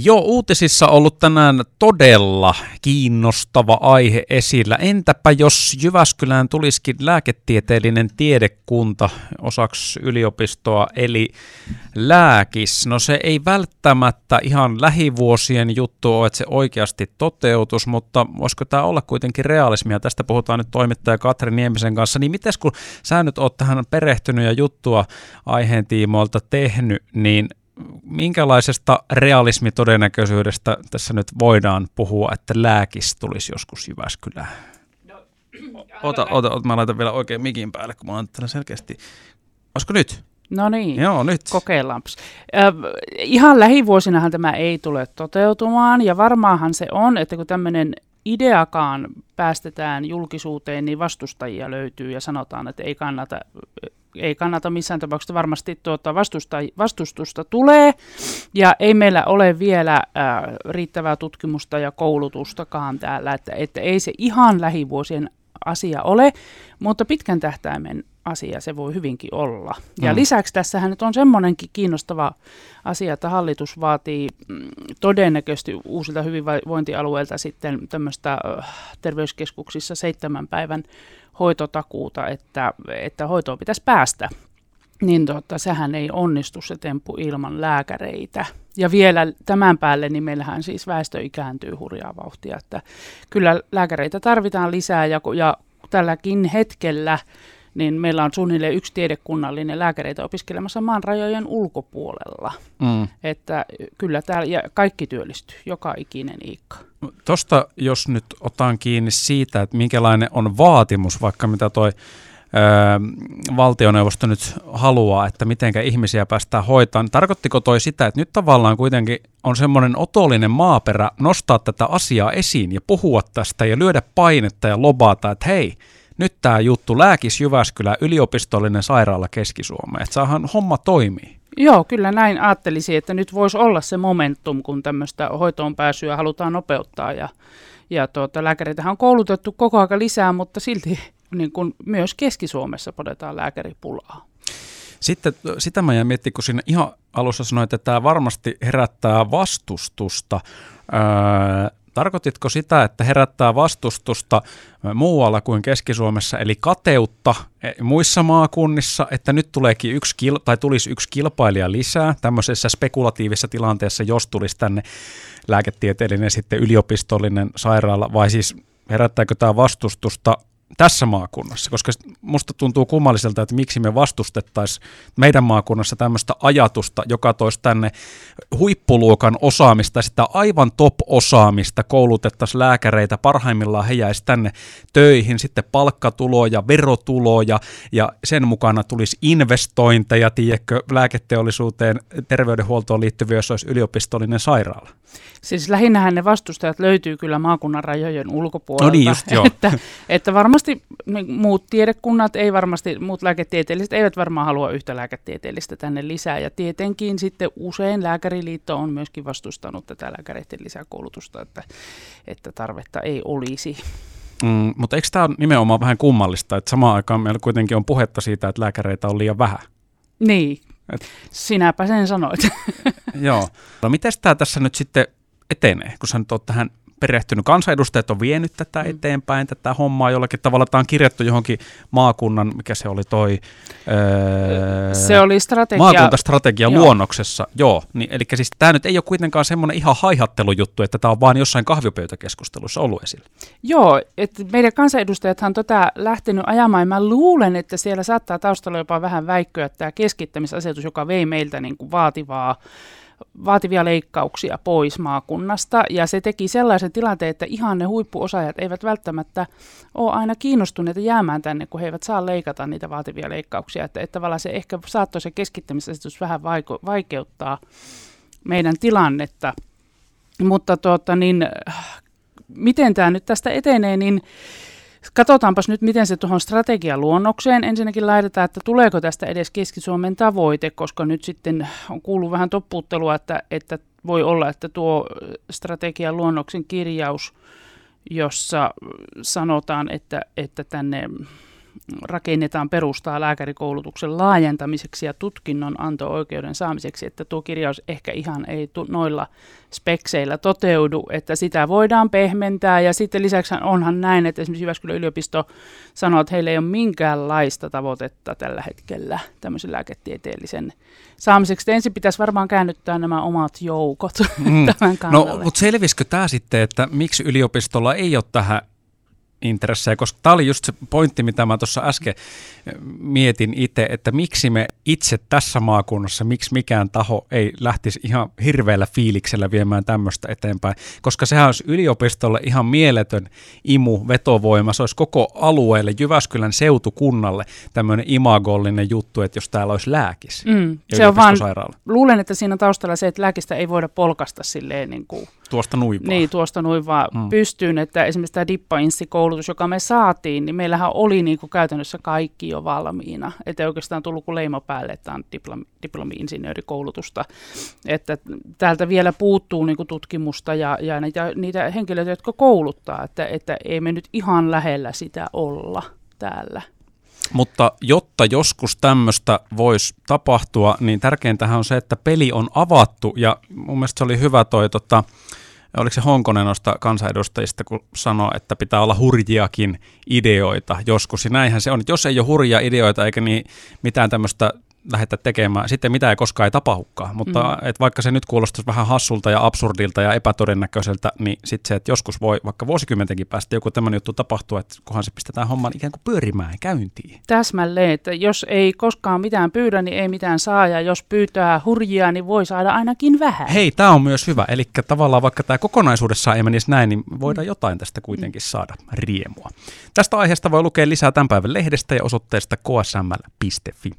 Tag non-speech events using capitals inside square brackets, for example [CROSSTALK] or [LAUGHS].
Joo, uutisissa ollut tänään todella kiinnostava aihe esillä. Entäpä jos Jyväskylään tulisikin lääketieteellinen tiedekunta osaksi yliopistoa, eli lääkis? No se ei välttämättä ihan lähivuosien juttu ole, että se oikeasti toteutus, mutta voisiko tämä olla kuitenkin realismia? Tästä puhutaan nyt toimittaja Katri Niemisen kanssa. Niin miten kun sä nyt oot tähän perehtynyt ja juttua aiheen tiimoilta tehnyt, niin minkälaisesta realismitodennäköisyydestä tässä nyt voidaan puhua, että lääkis tulisi joskus Jyväskylään? No, [CLEARS THROAT] ota, ota, ota, mä laitan vielä oikein mikin päälle, kun mä oon täällä selkeästi. Olisiko nyt? No niin, Joo, nyt. kokeillaanpas. Äh, ihan lähivuosinahan tämä ei tule toteutumaan, ja varmaahan se on, että kun tämmöinen ideakaan päästetään julkisuuteen, niin vastustajia löytyy ja sanotaan, että ei kannata ei kannata missään tapauksessa varmasti tuota vastusta, vastustusta tulee, ja ei meillä ole vielä ää, riittävää tutkimusta ja koulutustakaan täällä, että, että ei se ihan lähivuosien asia ole, mutta pitkän tähtäimen asia se voi hyvinkin olla. Ja mm. lisäksi tässähän nyt on semmoinenkin kiinnostava asia, että hallitus vaatii mm, todennäköisesti uusilta hyvinvointialueilta sitten tämmöistä terveyskeskuksissa seitsemän päivän hoitotakuuta, että, että hoitoon pitäisi päästä, niin tota, sehän ei onnistu se temppu ilman lääkäreitä. Ja vielä tämän päälle, niin meillähän siis väestö ikääntyy hurjaa vauhtia, että kyllä lääkäreitä tarvitaan lisää ja, ja tälläkin hetkellä niin meillä on suunnilleen yksi tiedekunnallinen lääkäreitä opiskelemassa maan rajojen ulkopuolella. Mm. Että kyllä täällä, ja kaikki työllistyy, joka ikinen iikka. Tuosta jos nyt otan kiinni siitä, että minkälainen on vaatimus, vaikka mitä toi valtioneuvosto nyt haluaa, että miten ihmisiä päästään hoitamaan. Niin tarkoittiko toi sitä, että nyt tavallaan kuitenkin on semmoinen otollinen maaperä nostaa tätä asiaa esiin ja puhua tästä ja lyödä painetta ja lobata, että hei, nyt tämä juttu Lääkis Jyväskylä yliopistollinen sairaala Keski-Suomeen, että saahan homma toimii. Joo, kyllä näin ajattelisin, että nyt voisi olla se momentum, kun tämmöistä hoitoon pääsyä halutaan nopeuttaa ja, ja tuota, lääkäreitähän on koulutettu koko ajan lisää, mutta silti niin kuin myös Keski-Suomessa podetaan lääkäripulaa. Sitten sitä mä jäin miettimään, kun siinä ihan alussa sanoit, että tämä varmasti herättää vastustusta. Öö, Tarkoititko sitä, että herättää vastustusta muualla kuin Keski-Suomessa, eli kateutta e, muissa maakunnissa, että nyt tuleekin yksi kil- tai tulisi yksi kilpailija lisää tämmöisessä spekulatiivisessa tilanteessa, jos tulisi tänne lääketieteellinen sitten yliopistollinen sairaala, vai siis herättääkö tämä vastustusta tässä maakunnassa, koska musta tuntuu kummalliselta, että miksi me vastustettaisiin meidän maakunnassa tämmöistä ajatusta, joka toisi tänne huippuluokan osaamista, sitä aivan top-osaamista, koulutettaisiin lääkäreitä, parhaimmillaan he jäisi tänne töihin, sitten palkkatuloja, verotuloja ja sen mukana tulisi investointeja, tiedätkö, lääketeollisuuteen, terveydenhuoltoon liittyviä, jos olisi yliopistollinen sairaala. Siis lähinnähän ne vastustajat löytyy kyllä maakunnan rajojen ulkopuolelta. No niin just, joo. [LAUGHS] Että, että varmasti muut tiedekunnat, ei varmasti, muut lääketieteelliset eivät varmaan halua yhtä lääketieteellistä tänne lisää. Ja tietenkin sitten usein Lääkäriliitto on myöskin vastustanut tätä lääkäreiden lisäkoulutusta, että, että tarvetta ei olisi. Mm, mutta eikö tämä ole nimenomaan vähän kummallista, että samaan aikaan meillä kuitenkin on puhetta siitä, että lääkäreitä on liian vähän? Niin, Et... sinäpä sen sanoit. [LAUGHS] Joo. No miten tämä tässä nyt sitten etenee, kun sä nyt oot tähän perehtynyt. Kansanedustajat on vienyt tätä mm. eteenpäin, tätä hommaa jollakin tavalla. Tämä on kirjattu johonkin maakunnan, mikä se oli toi... Öö, se oli strategia. Maakuntastrategia joo. luonnoksessa, joo. Niin, eli siis tämä nyt ei ole kuitenkaan semmoinen ihan haihattelujuttu, että tämä on vain jossain kahvipöytäkeskustelussa ollut esillä. Joo, että meidän kansanedustajathan tätä lähtenyt ajamaan, ja mä luulen, että siellä saattaa taustalla jopa vähän väikköä tämä keskittämisasetus, joka vei meiltä niin kuin vaativaa vaativia leikkauksia pois maakunnasta, ja se teki sellaisen tilanteen, että ihan ne huippuosaajat eivät välttämättä ole aina kiinnostuneita jäämään tänne, kun he eivät saa leikata niitä vaativia leikkauksia, että, että tavallaan se ehkä saattoi se keskittämisasetus vähän vaiko, vaikeuttaa meidän tilannetta. Mutta tuota, niin, miten tämä nyt tästä etenee, niin Katsotaanpas nyt, miten se tuohon strategialuonnokseen ensinnäkin laitetaan, että tuleeko tästä edes Keski-Suomen tavoite, koska nyt sitten on kuullut vähän toppuuttelua, että, että voi olla, että tuo strategialuonnoksen kirjaus, jossa sanotaan, että, että tänne rakennetaan perustaa lääkärikoulutuksen laajentamiseksi ja tutkinnon anto-oikeuden saamiseksi, että tuo kirjaus ehkä ihan ei tu- noilla spekseillä toteudu, että sitä voidaan pehmentää ja sitten lisäksi onhan näin, että esimerkiksi Jyväskylän yliopisto sanoo, että heillä ei ole minkäänlaista tavoitetta tällä hetkellä tämmöisen lääketieteellisen saamiseksi. Että ensin pitäisi varmaan käännyttää nämä omat joukot [LAUGHS] mm. tämän no, kannalle. No, mutta selvisikö tämä sitten, että miksi yliopistolla ei ole tähän intressejä, koska tämä oli just se pointti, mitä mä tuossa äsken mietin itse, että miksi me itse tässä maakunnassa, miksi mikään taho ei lähtisi ihan hirveällä fiiliksellä viemään tämmöistä eteenpäin, koska sehän olisi yliopistolle ihan mieletön imu, vetovoima, se olisi koko alueelle, Jyväskylän seutukunnalle tämmöinen imagollinen juttu, että jos täällä olisi lääkis mm, se on vaan, luulen, että siinä taustalla se, että lääkistä ei voida polkasta silleen niin kuin Tuosta nuin vaan. Niin, tuosta nuin vaan mm. pystyyn, että esimerkiksi tämä dippainssikoulutus, joka me saatiin, niin meillähän oli niin kuin käytännössä kaikki jo valmiina. Että ei oikeastaan tullut kuin leima päälle, että on diplomi, diplomi-insinöörikoulutusta. Että täältä vielä puuttuu niin kuin tutkimusta ja, ja niitä, niitä henkilöitä, jotka kouluttaa, että, että ei me nyt ihan lähellä sitä olla täällä. Mutta jotta joskus tämmöistä voisi tapahtua, niin tärkeintähän on se, että peli on avattu ja mun mielestä se oli hyvä toi, tota, oliko se Honkonen noista kansanedustajista, kun sanoi, että pitää olla hurjiakin ideoita joskus. Ja näinhän se on, että jos ei ole hurjia ideoita eikä niin mitään tämmöistä lähdetä tekemään. Sitten mitä ei koskaan ei tapahdukaan, mutta mm. et vaikka se nyt kuulostaisi vähän hassulta ja absurdilta ja epätodennäköiseltä, niin sitten se, että joskus voi vaikka vuosikymmentenkin päästä joku tämmöinen juttu tapahtua, että kunhan se pistetään homman ikään kuin pyörimään käyntiin. Täsmälleen, että jos ei koskaan mitään pyydä, niin ei mitään saa, ja jos pyytää hurjia, niin voi saada ainakin vähän. Hei, tämä on myös hyvä, eli tavallaan vaikka tämä kokonaisuudessaan ei menisi näin, niin voidaan mm. jotain tästä kuitenkin saada riemua. Tästä aiheesta voi lukea lisää tämän päivän lehdestä ja osoitteesta ksml.fi.